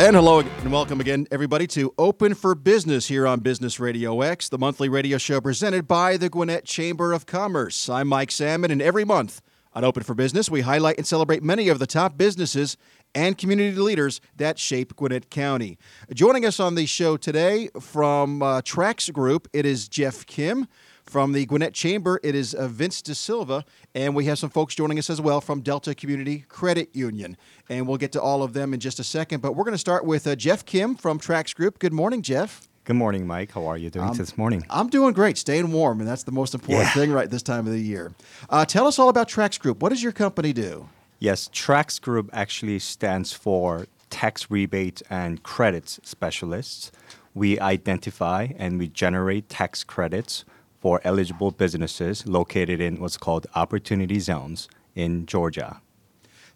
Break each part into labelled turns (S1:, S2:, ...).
S1: And hello and welcome again, everybody, to Open for Business here on Business Radio X, the monthly radio show presented by the Gwinnett Chamber of Commerce. I'm Mike Salmon, and every month on Open for Business, we highlight and celebrate many of the top businesses and community leaders that shape Gwinnett County. Joining us on the show today from uh, TRACS Group, it is Jeff Kim. From the Gwinnett Chamber, it is uh, Vince DeSilva, and we have some folks joining us as well from Delta Community Credit Union. And we'll get to all of them in just a second. But we're going to start with uh, Jeff Kim from TRACS Group. Good morning, Jeff.
S2: Good morning, Mike. How are you doing
S1: Um,
S2: this morning?
S1: I'm doing great, staying warm, and that's the most important
S2: Yeah.
S1: thing right this time of the year. Uh, tell us all about TRACS Group. What does your company do?
S2: Yes, TRACS Group actually stands for Tax Rebate and Credits Specialists. We identify and we generate tax credits for eligible businesses located in what's called opportunity zones in Georgia.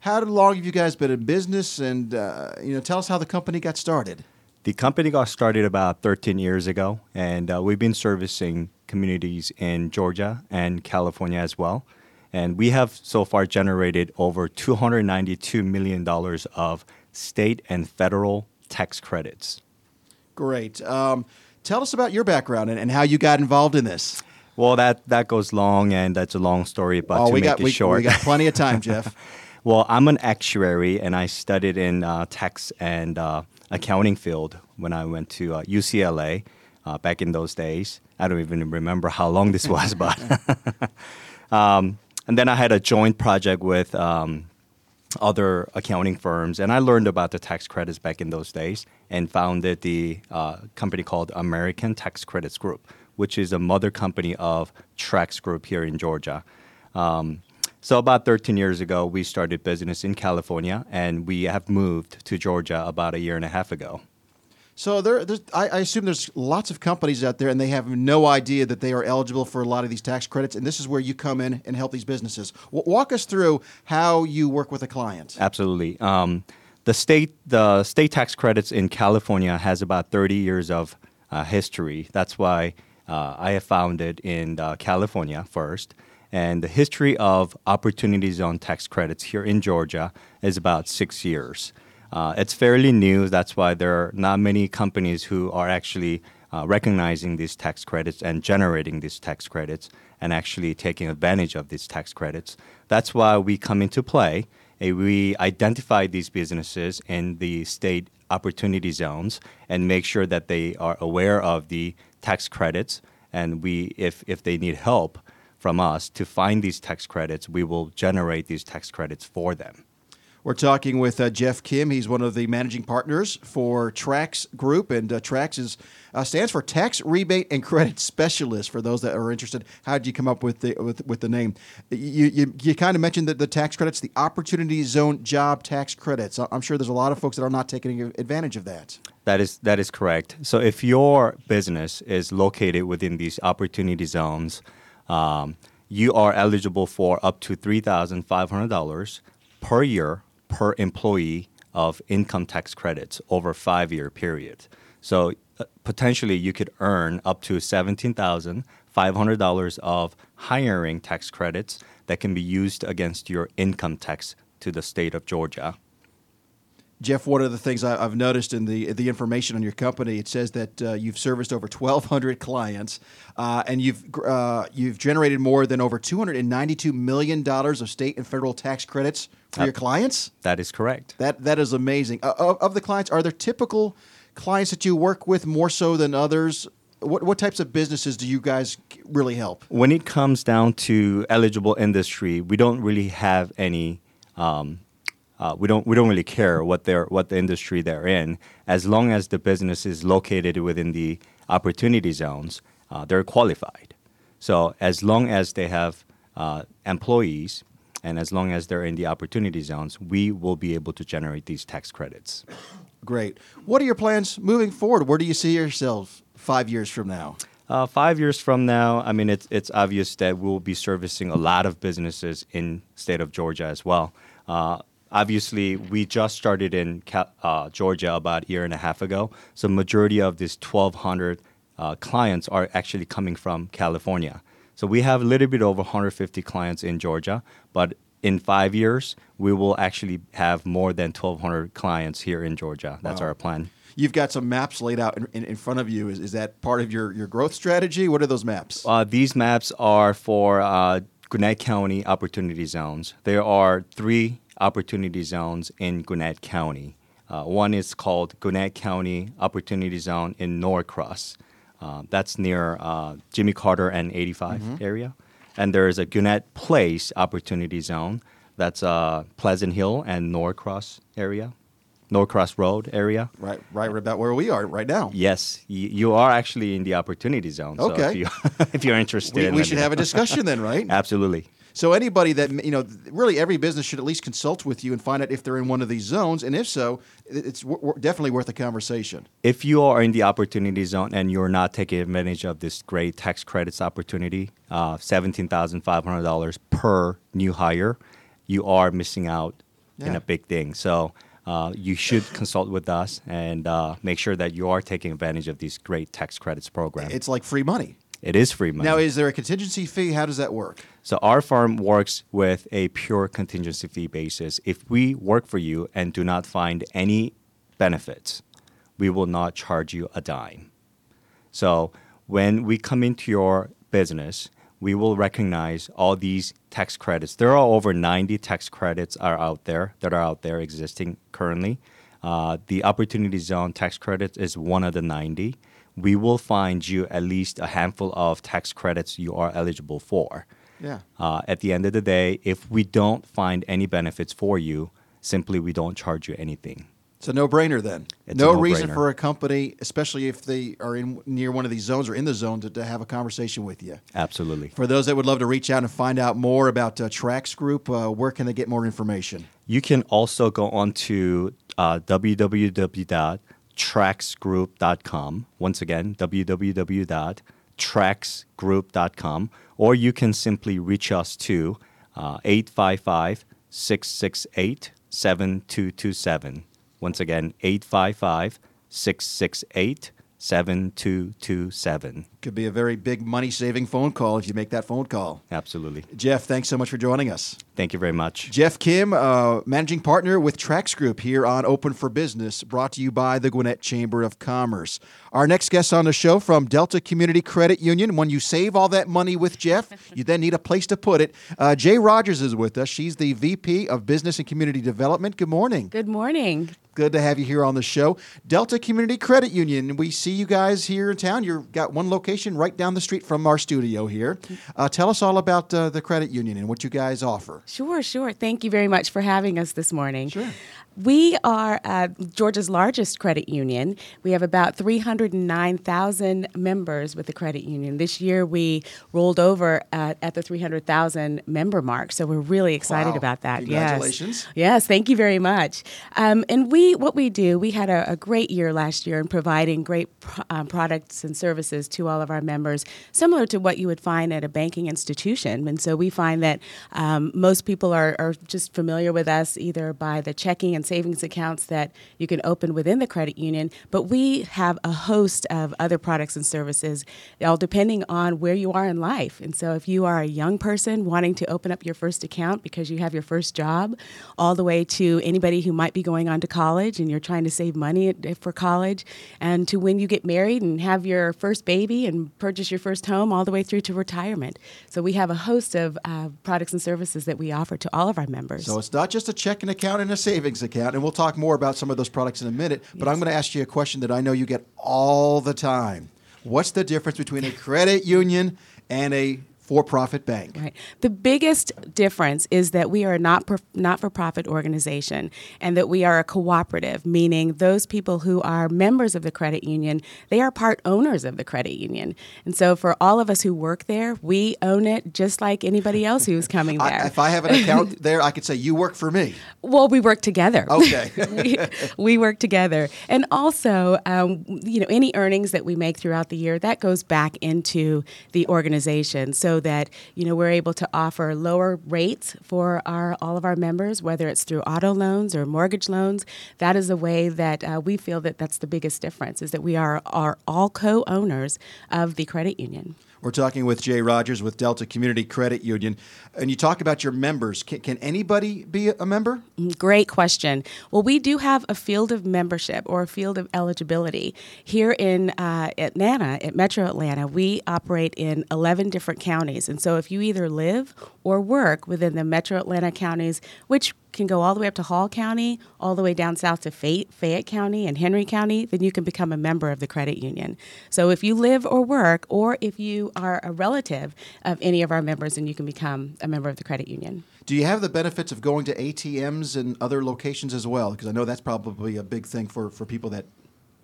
S1: How long have you guys been in business? And uh, you know, tell us how the company got started.
S2: The company got started about 13 years ago, and uh, we've been servicing communities in Georgia and California as well. And we have so far generated over $292 million of state and federal tax credits.
S1: Great. Um, tell us about your background and, and how you got involved in this.
S2: Well, that, that goes long, and that's a long story, but
S1: oh,
S2: to
S1: we
S2: make
S1: got
S2: it
S1: we,
S2: short.
S1: we got plenty of time, Jeff.
S2: Well, I'm an actuary, and I studied in uh, tax and uh, accounting field when I went to uh, UCLA uh, back in those days. I don't even remember how long this was, but um, and then I had a joint project with um, other accounting firms, and I learned about the tax credits back in those days, and founded the uh, company called American Tax Credits Group, which is a mother company of Trax Group here in Georgia. Um, so about 13 years ago, we started business in California, and we have moved to Georgia about a year and a half ago.
S1: So there, I, I assume there's lots of companies out there, and they have no idea that they are eligible for a lot of these tax credits. And this is where you come in and help these businesses. W- walk us through how you work with a client.
S2: Absolutely. Um, the state the state tax credits in California has about 30 years of uh, history. That's why uh, I have founded in uh, California first. And the history of opportunity zone tax credits here in Georgia is about six years. Uh, it's fairly new. That's why there are not many companies who are actually uh, recognizing these tax credits and generating these tax credits and actually taking advantage of these tax credits. That's why we come into play. Uh, we identify these businesses in the state opportunity zones and make sure that they are aware of the tax credits. And we, if, if they need help from us to find these tax credits, we will generate these tax credits for them.
S1: We're talking with uh, Jeff Kim. He's one of the managing partners for TRACS Group, and uh, TRACS is uh, stands for Tax Rebate and Credit Specialist. For those that are interested, how did you come up with the with, with the name? You you, you kind of mentioned that the tax credits, the Opportunity Zone Job Tax Credits. I'm sure there's a lot of folks that are not taking advantage of that.
S2: That is that is correct. So if your business is located within these opportunity zones, um, you are eligible for up to three thousand five hundred dollars per year per employee of income tax credits over a five year period. So uh, potentially you could earn up to seventeen thousand five hundred dollars of hiring tax credits that can be used against your income tax to the state of Georgia.
S1: Jeff, one of the things I, I've noticed in the the information on your company, it says that uh, you've serviced over 1,200 clients, uh, and you've uh, you've generated more than over 292 million dollars of state and federal tax credits for
S2: Yep.
S1: your clients.
S2: That is correct.
S1: That that is amazing. Uh, of, of the clients, are there typical clients that you work with more so than others? What what types of businesses do you guys really help?
S2: when it comes down to eligible industry, we don't really have any. Um, uh, we don't we don't really care what they're what the industry they're in, as long as the business is located within the opportunity zones, uh, they're qualified. So as long as they have uh, employees, and as long as they're in the opportunity zones, we will be able to generate these tax credits.
S1: Great. What are your plans moving forward? Where do you see yourself five years from now?
S2: Uh, five years from now, I mean, it's it's obvious that we'll be servicing a lot of businesses in state of Georgia as well. Obviously, we just started in uh, Georgia about a year and a half ago, so majority of these 1,200 uh, clients are actually coming from California. So we have a little bit over 150 clients in Georgia, but in five years, we will actually have more than 1,200 clients here in Georgia. That's
S1: Wow.
S2: our plan.
S1: You've got some maps laid out in, in, in front of you. Is, is that part of your, your growth strategy? What are those maps?
S2: Uh, these maps are for uh, Gwinnett County opportunity zones. There are three opportunity zones in Gwinnett County. Uh, one is called Gwinnett County Opportunity Zone in Norcross. Uh, that's near uh, Jimmy Carter and 85 area. And there is a Gwinnett Place Opportunity Zone. That's uh, Pleasant Hill and Norcross area, Norcross Road area.
S1: right, right about where we are right now.
S2: Yes, y- you are actually in the opportunity zone. So
S1: Okay.
S2: if, you, if you're interested,
S1: We, we should have a discussion then, right?
S2: Absolutely.
S1: So anybody that you know, really every business should at least consult with you and find out if they're in one of these zones, and if so, it's w- w- definitely worth a conversation.
S2: If you are in the opportunity zone and you're not taking advantage of this great tax credits opportunity, uh, $17,500 per new hire, you are missing out in a big thing. So uh, you should consult with us and uh, make sure that you are taking advantage of these great tax credits program.
S1: It's like free money.
S2: It is free money.
S1: Now, is there a contingency fee? How does that work?
S2: So our firm works with a pure contingency fee basis. If we work for you and do not find any benefits, we will not charge you a dime. So when we come into your business, we will recognize all these tax credits. There are over 90 tax credits are out there that are out there existing currently. Uh, the Opportunity Zone tax credit is one of the 90. We will find you at least a handful of tax credits you are eligible for.
S1: Yeah.
S2: Uh, at the end of the day, if we don't find any benefits for you, simply we don't charge you anything.
S1: It's a no-brainer then.
S2: It's
S1: no reason for a company, especially if they are in near one of these zones or in the zone, to, to have a conversation with you.
S2: Absolutely.
S1: For those that would love to reach out and find out more about uh, TRACS Group, uh, where can they get more information?
S2: You can also go on to uh, www.tracsgroup.com. Once again, www.tracsgroup.com. Or you can simply reach us to uh, 855 668 7227. Once again, 855 668 7227.
S1: Could be a very big money-saving phone call if you make that phone call.
S2: Absolutely.
S1: Jeff, thanks so much for joining us.
S2: Thank you very much.
S1: Jeff Kim, uh, managing partner with TRACS Group here on Open for Business, brought to you by the Gwinnett Chamber of Commerce. Our next guest on the show from Delta Community Credit Union. When you save all that money with Jeff, you then need a place to put it. Uh, Jai Rogers is with us. She's the VP of Business and Community Development. Good morning.
S3: Good morning.
S1: Good to have you here on the show. Delta Community Credit Union. We see you guys here in town. You've got one location right down the street from our studio here. Uh, tell us all about uh, the credit union and what you guys offer.
S3: Sure, sure. Thank you very much for having us this morning.
S1: Sure.
S3: We are uh, Georgia's largest credit union. We have about 309,000 members with the credit union. This year we rolled over at, at the 300,000 member mark, so we're really excited
S1: Wow.
S3: about that.
S1: Congratulations.
S3: Yes. Yes, thank you very much. Um, and we, what we do, we had a, a great year last year in providing great um, products and services to all of our members, similar to what you would find at a banking institution. And so we find that um, most people are, are just familiar with us either by the checking and savings accounts that you can open within the credit union, but we have a host of other products and services, all depending on where you are in life. And so if you are a young person wanting to open up your first account because you have your first job, all the way to anybody who might be going on to college and you're trying to save money for college, and to when you get married and have your first baby and purchase your first home, all the way through to retirement. So we have a host of uh, products and services that we offer to all of our members.
S1: So it's not just a checking account and a savings account, and we'll talk more about some of those products in a minute. But I'm going to ask you a question that I know you get all the time. What's the difference between a credit union and a for-profit bank?
S3: Right. The biggest difference is that we are a not not for profit organization and that we are a cooperative, meaning those people who are members of the credit union, they are part owners of the credit union. And so for all of us who work there, we own it just like anybody else who's coming there.
S1: I, if I have an account there, I could say you work for me.
S3: Well, we work together.
S1: Okay.
S3: we, we work together, and also, um, you know, any earnings that we make throughout the year that goes back into the organization. So that you know we're able to offer lower rates for our all of our members, whether it's through auto loans or mortgage loans. That is a way that uh, we feel that that's the biggest difference is that we are are all co-owners of the credit union.
S1: We're talking with Jai Rogers with Delta Community Credit Union. And you talk about your members. Can, can, anybody be a member?
S3: Great question. Well, we do have a field of membership or a field of eligibility. Here in uh, Atlanta, at Metro Atlanta, we operate in 11 different counties. And so if you either live or work within the Metro Atlanta counties, which can go all the way up to Hall County, all the way down south to Fayette, Fayette County and Henry County, then you can become a member of the credit union. So if you live or work, or if you are a relative of any of our members, then you can become a member of the credit union.
S1: Do you have the benefits of going to ATMs and other locations as well? Because I know that's probably a big thing for, for people that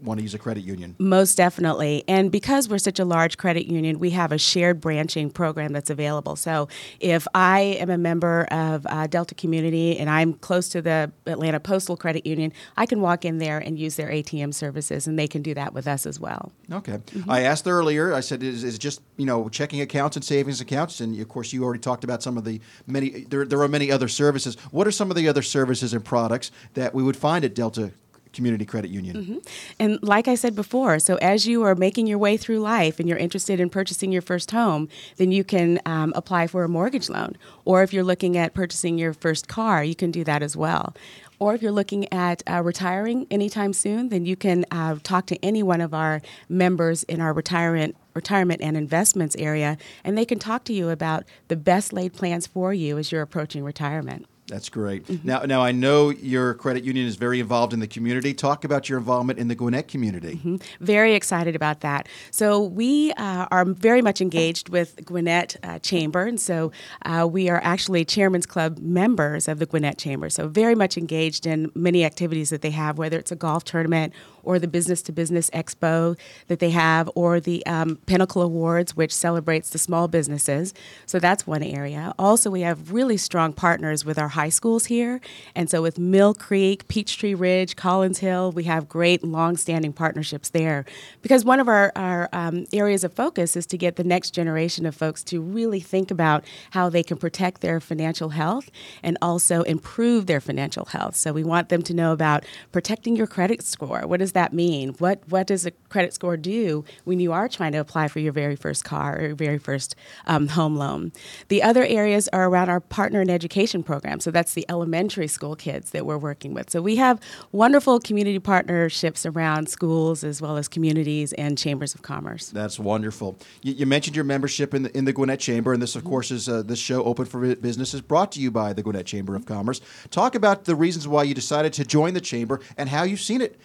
S1: want to use a credit union.
S3: Most definitely. And because we're such a large credit union, we have a shared branching program that's available. So if I am a member of uh, Delta Community and I'm close to the Atlanta Postal Credit Union, I can walk in there and use their ATM services, and they can do that with us as well.
S1: Okay. Mm-hmm. I asked earlier, I said, is, is just, you know, checking accounts and savings accounts? And of course, you already talked about some of the many, there, there are many other services. What are some of the other services and products that we would find at Delta community credit union. Mm-hmm.
S3: And like I said before, so as you are making your way through life and you're interested in purchasing your first home, then you can um, apply for a mortgage loan. Or if you're looking at purchasing your first car, you can do that as well. Or if you're looking at uh, retiring anytime soon, then you can uh, talk to any one of our members in our retirement retirement and investments area, and they can talk to you about the best laid plans for you as you're approaching retirement.
S1: That's great. Mm-hmm. Now, now I know your credit union is very involved in the community. Talk about your involvement in the Gwinnett community.
S3: Mm-hmm. Very excited about that. So we uh, are very much engaged with Gwinnett uh, Chamber, and so uh, we are actually Chairman's Club members of the Gwinnett Chamber. So very much engaged in many activities that they have, whether it's a golf tournament or the Business to Business Expo that they have, or the um, Pinnacle Awards, which celebrates the small businesses. So that's one area. Also, we have really strong partners with our high schools here. And so with Mill Creek, Peachtree Ridge, Collins Hill, we have great long-standing partnerships there. Because one of our, our um, areas of focus is to get the next generation of folks to really think about how they can protect their financial health and also improve their financial health. So we want them to know about protecting your credit score. What is does that mean? What what does a credit score do when you are trying to apply for your very first car or your very first um, home loan? The other areas are around our partner in education program. So that's the elementary school kids that we're working with. So we have wonderful community partnerships around schools as well as communities and chambers of commerce.
S1: That's wonderful. You, you mentioned your membership in the, in the Gwinnett Chamber, and this, of mm-hmm. course, is uh, this show Open for Business is brought to you by the Gwinnett Chamber of Commerce. Talk about the reasons why you decided to join the chamber and how you've seen it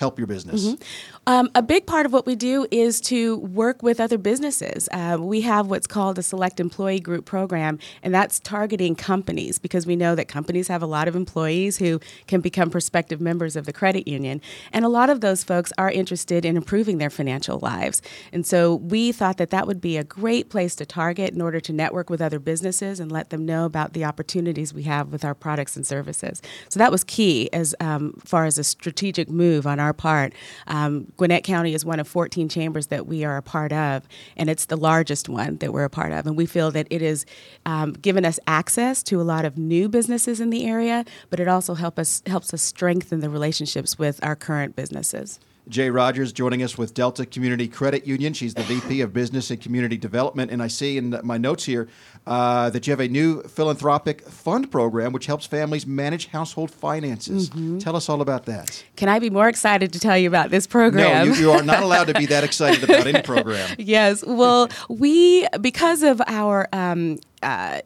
S1: help your business?
S3: Mm-hmm. Um, a big part of what we do is to work with other businesses. Uh, we have what's called a select employee group program, and that's targeting companies because we know that companies have a lot of employees who can become prospective members of the credit union. And a lot of those folks are interested in improving their financial lives. And so we thought that that would be a great place to target in order to network with other businesses and let them know about the opportunities we have with our products and services. So that was key as um, far as a strategic move on our part. Um, Gwinnett County is one of 14 chambers that we are a part of, and it's the largest one that we're a part of. And we feel that it has um, given us access to a lot of new businesses in the area, but it also help us helps us strengthen the relationships with our current businesses.
S1: Jai Rogers joining us with Delta Community Credit Union. She's the VP of Business and Community Development. And I see in my notes here uh, that you have a new philanthropic fund program which helps families manage household finances. Mm-hmm. Tell us all about that.
S3: Can I be more excited to tell you about this program?
S1: No, you, you are not allowed to be that excited about any program.
S3: yes. Well, we, because of our um, uh,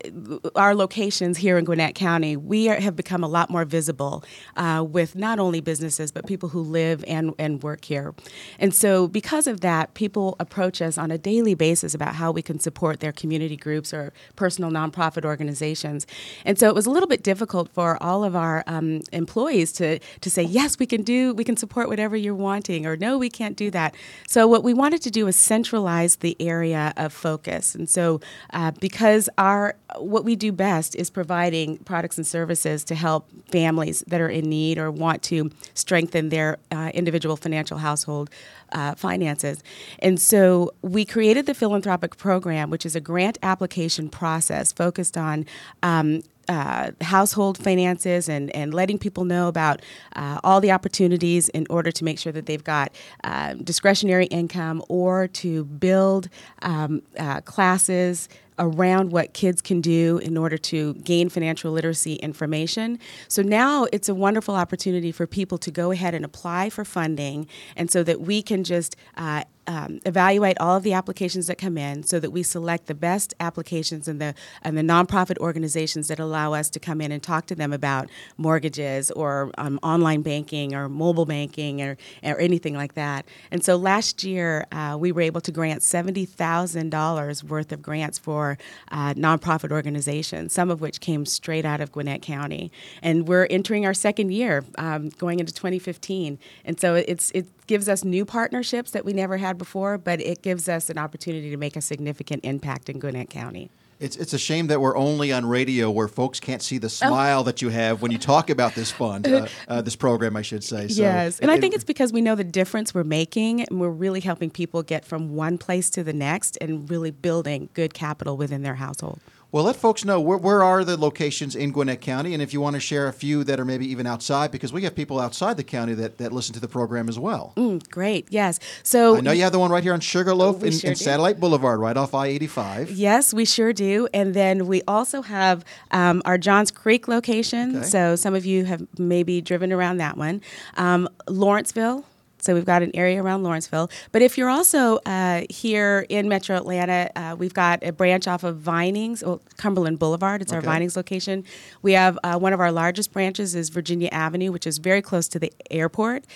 S3: our locations here in Gwinnett County, we are, have become a lot more visible uh, with not only businesses but people who live and, and work here. And so, because of that, people approach us on a daily basis about how we can support their community groups or personal nonprofit organizations. And so, it was a little bit difficult for all of our um, employees to to say yes, we can do, we can support whatever you're wanting, or no, we can't do that. So, what we wanted to do is centralize the area of focus. And so, uh, because our what we do best is providing products and services to help families that are in need or want to strengthen their uh, individual financial household uh, finances. And so we created the philanthropic program, which is a grant application process focused on um, uh, household finances and, and letting people know about uh, all the opportunities in order to make sure that they've got uh, discretionary income or to build um, uh, classes around what kids can do in order to gain financial literacy information. So now it's a wonderful opportunity for people to go ahead and apply for funding, and so that we can just uh, um, evaluate all of the applications that come in so that we select the best applications and the and the nonprofit organizations that allow us to come in and talk to them about mortgages or um, online banking or mobile banking or, or anything like that. And so last year uh, we were able to grant seventy thousand dollars worth of grants for uh, nonprofit organizations, some of which came straight out of Gwinnett County. And we're entering our second year, um, going into 2015. And so it's it gives us new partnerships that we never had before, but it gives us an opportunity to make a significant impact in Gwinnett County.
S1: It's, it's a shame that we're only on radio where folks can't see the smile oh. that you have when you talk about this fund, uh, uh, this program, I should say.
S3: So yes, and it, I think it's because we know the difference we're making, and we're really helping people get from one place to the next and really building good capital within their household.
S1: Well, let folks know where, where are the locations in Gwinnett County, and if you want to share a few that are maybe even outside, because we have people outside the county that, that listen to the program as well.
S3: Mm, great, yes. So
S1: I know you have the one right here on Sugarloaf in, sure in Satellite Boulevard, right off I eighty five.
S3: Yes, we sure do. And then we also have um, our Johns Creek location. Okay. So some of you have maybe driven around that one. Um, Lawrenceville, so we've got an area around Lawrenceville. But if you're also uh, here in Metro Atlanta, uh, we've got a branch off of Vinings, well, Cumberland Boulevard. It's okay. our Vinings location. We have uh, one of our largest branches is Virginia Avenue, which is very close to the airport.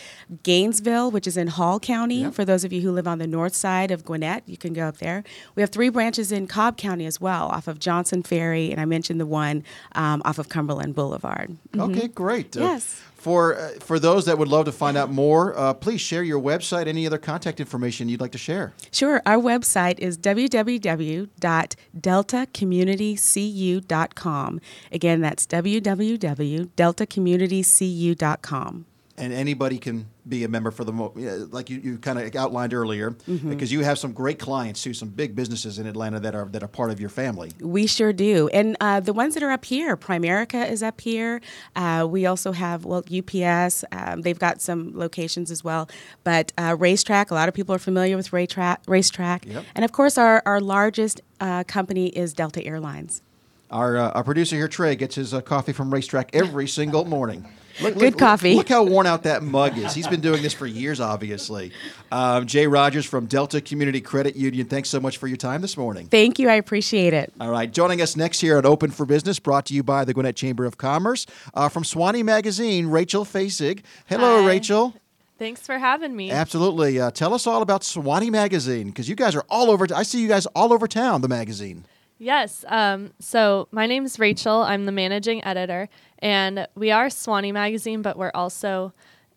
S3: Gainesville, which is in Hall County. Yep. For those of you who live on the north side of Gwinnett, you can go up there. We have three branches in Cobb County as well, off of Johnson Ferry, and I mentioned the one um, off of Cumberland Boulevard.
S1: Mm-hmm. Okay, great.
S3: Uh, yes.
S1: For, uh, for those that would love to find out more, uh, please share your website, any other contact information you'd like to share.
S3: Sure. Our website is www.deltacommunitycu.com. Again, that's www.deltacommunitycu.com
S1: and anybody can be a member for the mo- like you, you kind of outlined earlier mm-hmm. because you have some great clients too some big businesses in atlanta that are that are part of your family.
S3: We sure do. And uh, the ones that are up here primerica is up here. Uh, we also have well ups um, they've got some locations as well. But uh, RaceTrac a lot of people are familiar with RaceTrac RaceTrac. Yep. and of course our, our largest uh, company is delta airlines
S1: our, uh, our producer here trey gets his uh, coffee from RaceTrac every single morning
S3: Look, Good
S1: look,
S3: coffee.
S1: Look, how worn out that mug is. He's been doing this for years, obviously. Um, Jai Rogers from Delta Community Credit Union, thanks so much for your time this morning.
S3: Thank you. I appreciate it.
S1: All right. Joining us next here at Open for Business, brought to you by the Gwinnett Chamber of Commerce, uh, from Suwanee Magazine, Rachel Fasig. Hello,
S4: Hi.
S1: Rachel.
S4: Thanks for having me.
S1: Absolutely. Uh, tell us all about Suwanee Magazine because you guys are all over. T- I see you guys all over town. The magazine.
S4: Yes. Um, so my name is Rachel. I'm the managing editor, and we are Suwanee Magazine, but we're also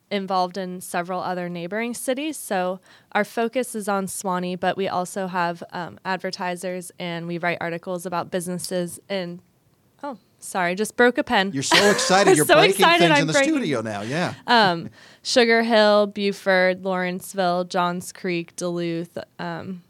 S4: involved in several other neighboring cities. So our focus is on Suwanee, but we also have um, advertisers and we write articles about businesses in. Oh, sorry, just broke a pen.
S1: You're so excited. You're so breaking excited things I'm in the breaking. studio now. Yeah.
S4: Um, Sugar Hill, Buford, Lawrenceville, Johns Creek, Duluth. Um,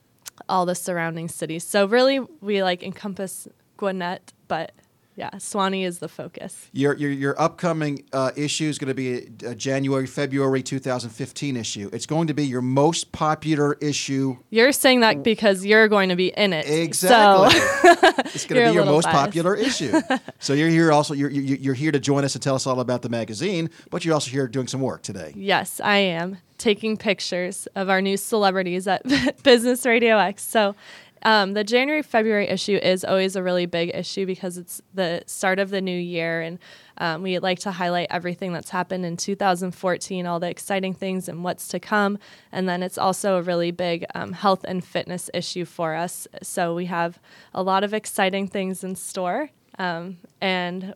S4: all the surrounding cities. So really, we like encompass Gwinnett, but yeah, Suwanee is the focus.
S1: Your your, your upcoming uh, issue is going to be a, a, January February 2015 issue. It's going to be your most popular issue.
S4: You're saying that because you're going to be in it.
S1: Exactly.
S4: So
S1: it's going to be your most biased. popular issue. so you're here also. You're you're here to join us and tell us all about the magazine, but you're also here doing some work today.
S4: Yes, I am taking pictures of our new celebrities at Business Radio X. So um, the January February issue is always a really big issue because it's the start of the new year, and um, we like to highlight everything that's happened in 2014, all the exciting things and what's to come. And then it's also a really big um, health and fitness issue for us. So we have a lot of exciting things in store, um, and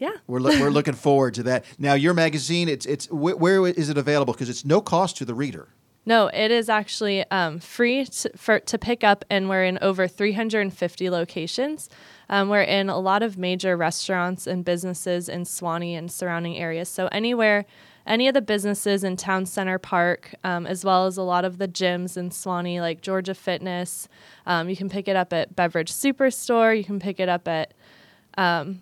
S4: yeah,
S1: we're lo- we're looking forward to that. Now, your magazine, it's it's wh- where is it available? Because it's no cost to the reader.
S4: No, it is actually um, free to, for, to pick up, and we're in over 350 locations. Um, we're in a lot of major restaurants and businesses in Suwanee and surrounding areas. So anywhere, any of the businesses in Town Center Park, um, as well as a lot of the gyms in Suwanee, like Georgia Fitness. Um, you can pick it up at Beverage Superstore. You can pick it up at um,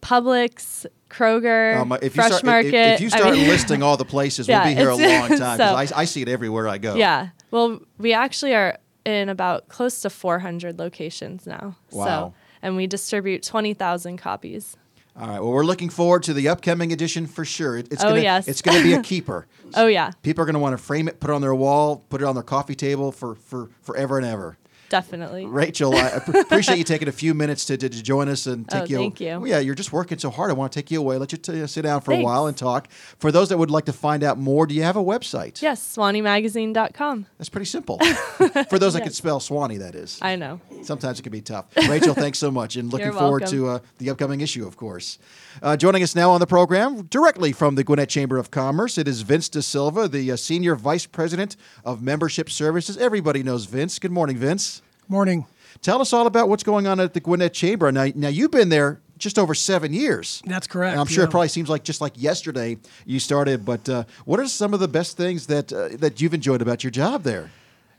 S4: Publix, Kroger,
S1: Um, if you
S4: Fresh
S1: start,
S4: Market.
S1: If, if you
S4: I
S1: start
S4: mean-
S1: listing all the places,
S4: Yeah,
S1: we'll be here a long time
S4: so-
S1: I, I see it everywhere I go.
S4: Yeah. Well, we actually are in about close to 400 locations now.
S1: Wow.
S4: So, and we distribute 20,000 copies.
S1: All right. Well, we're looking forward to the upcoming edition for sure. It, it's
S4: Oh,
S1: gonna,
S4: yes.
S1: It's going to be a keeper.
S4: Oh, yeah,
S1: People are going to want to frame it, put it on their wall, put it on their coffee table for, for forever and ever.
S4: Definitely.
S1: Rachel, I appreciate you taking a few minutes to, to, to join us and take
S4: Oh,
S1: you.
S4: thank you.
S1: Well, yeah, you're just working so hard. I want to take you away, let you t- sit down for a while and talk. For those that would like to find out more, do you have a website?
S4: Yes, SuwaneeMagazine.com.
S1: That's pretty simple. for those that can spell Swanee, that is.
S4: I know.
S1: Sometimes it can be tough. Rachel, thanks so much, and looking
S4: You're
S1: forward
S4: welcome.
S1: to uh, the upcoming issue, of course. Uh, joining us now on the program, directly from the Gwinnett Chamber of Commerce, it is Vince DeSilva, the uh, Senior Vice President of Membership Services. Everybody knows Vince. Good morning, Vince.
S5: Morning.
S1: Tell us all about what's going on at the Gwinnett Chamber. Now, now you've been there just over seven years.
S5: That's correct.
S1: And I'm sure
S5: yeah.
S1: it probably seems like just like yesterday you started. But uh, what are some of the best things that uh, that you've enjoyed about your job there?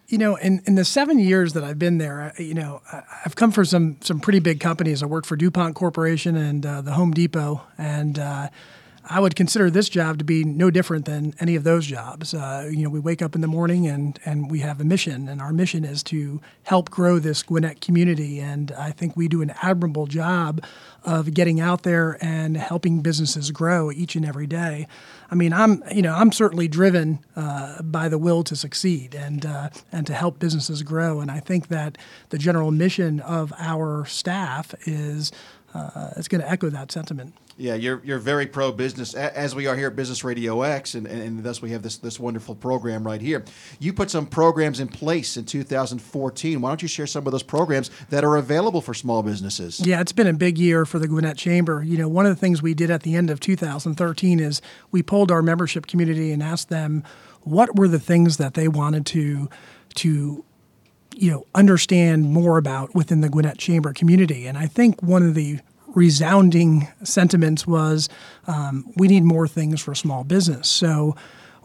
S5: You know, in, in the seven years that I've been there, I- you know, I've come from some some pretty big companies. I worked for DuPont Corporation and uh, the Home Depot, and uh, I would consider this job to be no different than any of those jobs. Uh, you know, we wake up in the morning and and we have a mission, and our mission is to help grow this Gwinnett community. And I think we do an admirable job of getting out there and helping businesses grow each and every day. I mean, I'm you know I'm certainly driven uh, by the will to succeed and uh, and to help businesses grow. And I think that the general mission of our staff is uh, is going to echo that sentiment.
S1: Yeah, you're you're very pro business, as we are here at Business Radio X, and, and, thus we have this this wonderful program right here. You put some programs in place in 2014. Why don't you share some of those programs that are available for small businesses?
S5: Yeah, it's been a big year for the Gwinnett Chamber. You know, one of the things we did at the end of 2013 is we polled our membership community and asked them what were the things that they wanted to to you know understand more about within the Gwinnett Chamber community. And I think one of the resounding sentiments was um, we need more things for small business. So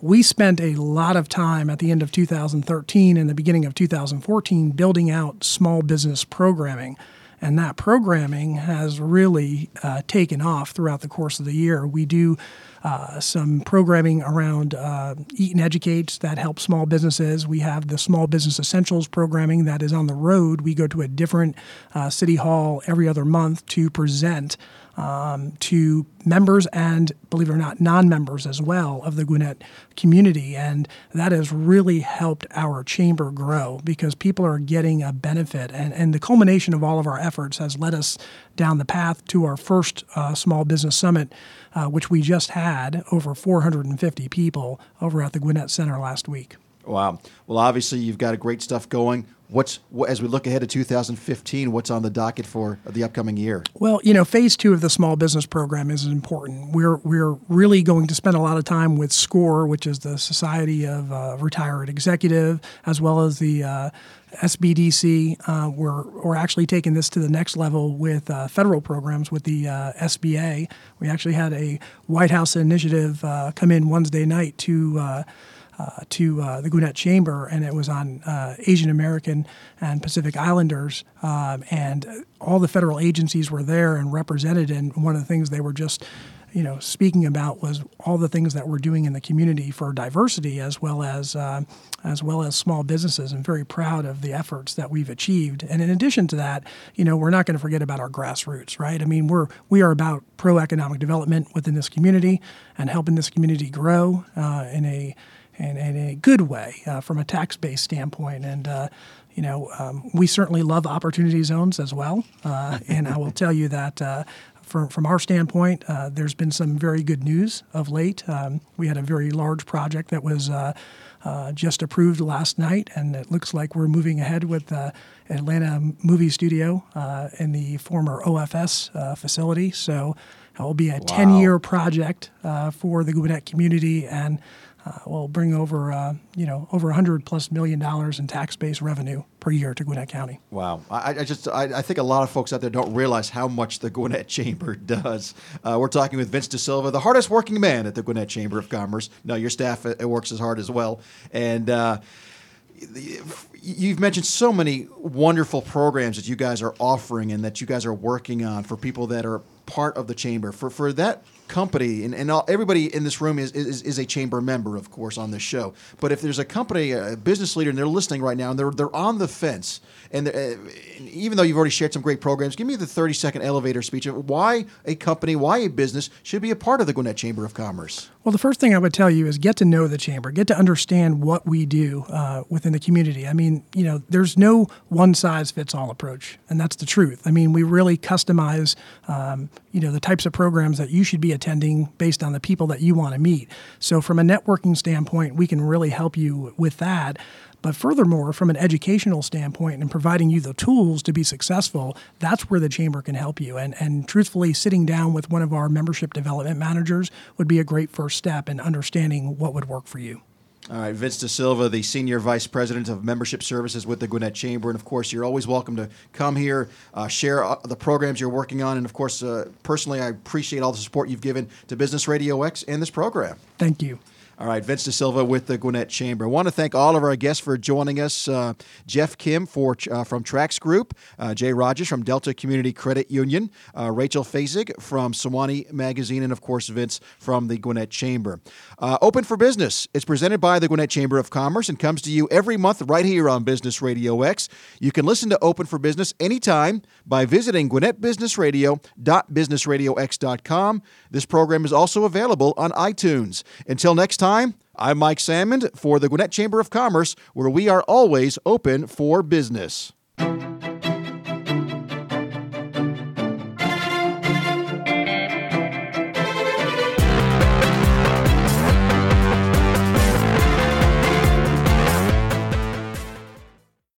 S5: we spent a lot of time at the end of 2013 and the beginning of 2014 building out small business programming. And that programming has really uh, taken off throughout the course of the year. We do uh, some programming around uh, Eat and Educate that helps small businesses. We have the Small Business Essentials programming that is on the road. We go to a different uh, city hall every other month to present um, to members and, believe it or not, non members as well of the Gwinnett community. And that has really helped our chamber grow because people are getting a benefit. And, and the culmination of all of our efforts has led us down the path to our first uh, Small Business Summit, uh, which we just had over 450 people over at the Gwinnett Center last week.
S1: Wow. Well, obviously you've got a great stuff going. What's wh- as we look ahead to 2015? What's on the docket for the upcoming year?
S5: Well, you know, phase two of the small business program is important. We're we're really going to spend a lot of time with SCORE, which is the Society of uh, Retired Executive, as well as the uh, SBDC. Uh, we're we're actually taking this to the next level with uh, federal programs with the uh, SBA. We actually had a White House initiative uh, come in Wednesday night to. Uh, to uh, the Gwinnett Chamber, and it was on uh, Asian American and Pacific Islanders. Um, and all the federal agencies were there and represented. And one of the things they were just, you know, speaking about was all the things that we're doing in the community for diversity as well as uh, as well as small businesses. And very proud of the efforts that we've achieved. And in addition to that, you know, we're not going to forget about our grassroots, right? I mean, we're we are about pro economic development within this community and helping this community grow uh, in a in, in a good way uh, from a tax based standpoint. And, uh, you know, um, we certainly love opportunity zones as well. Uh, and I will tell you that. Uh, from, from our standpoint, uh, there's been some very good news of late. Um, we had a very large project that was uh, uh, just approved last night, and it looks like we're moving ahead with the Atlanta Movie Studio uh, in the former OFS uh, facility. So it will be a 10 year project uh, for the Gwinnett community, and uh, will bring over uh, you know over 100 plus million dollars in tax base revenue per year to Gwinnett County.
S1: Wow, I, I just I, I, think a lot of folks out there don't realize how much the Gwinnett Chamber does. Uh, we're talking with Vince DeSilva, the hardest working man at the Gwinnett Chamber of Commerce. Now your staff uh, works as hard as well, and uh, you've mentioned so many wonderful programs that you guys are offering and that you guys are working on for people that are part of the chamber. For for that company, and, and all, everybody in this room is, is, is a chamber member, of course, on this show. But if there's a company, a business leader, and they're listening right now, and they're they're on the fence, and, uh, even though you've already shared some great programs, give me the 30 second elevator speech of why a company, why a business should be a part of the Gwinnett Chamber of Commerce.
S5: Well, the first thing I would tell you is get to know the chamber, get to understand what we do uh, within the community. I mean, you know, there's no one size fits all approach, and that's the truth. I mean, we really customize, um, you know, the types of programs that you should be attending based on the people that you want to meet. So, from a networking standpoint, we can really help you with that. But furthermore, from an educational standpoint and providing you the tools to be successful, that's where the chamber can help you. And, and truthfully, sitting down with one of our membership development managers would be a great first step in understanding what would work for you.
S1: All right, Vince DeSilva, the Senior Vice President of Membership Services with the Gwinnett Chamber. And of course, you're always welcome to come here, uh, share uh, the programs you're working on. And of course, uh, personally, I appreciate all the support you've given to Business Radio X and this program.
S5: Thank you.
S1: All right, Vince DeSilva with the Gwinnett Chamber. I want to thank all of our guests for joining us. Uh, Jeff Kim for uh, from TRACS Group, uh, Jai Rogers from Delta Community Credit Union, uh, Rachel Fasig from Suwanee Magazine, and of course Vince from the Gwinnett Chamber. Uh, Open for Business. It's presented by the Gwinnett Chamber of Commerce and comes to you every month right here on Business Radio X. You can listen to Open for Business anytime by visiting GwinnettBusinessRadio.businessradiox.com. This program is also available on iTunes. Until next time time, I'm Mike Salmond for the Gwinnett Chamber of Commerce, where we are always open for business.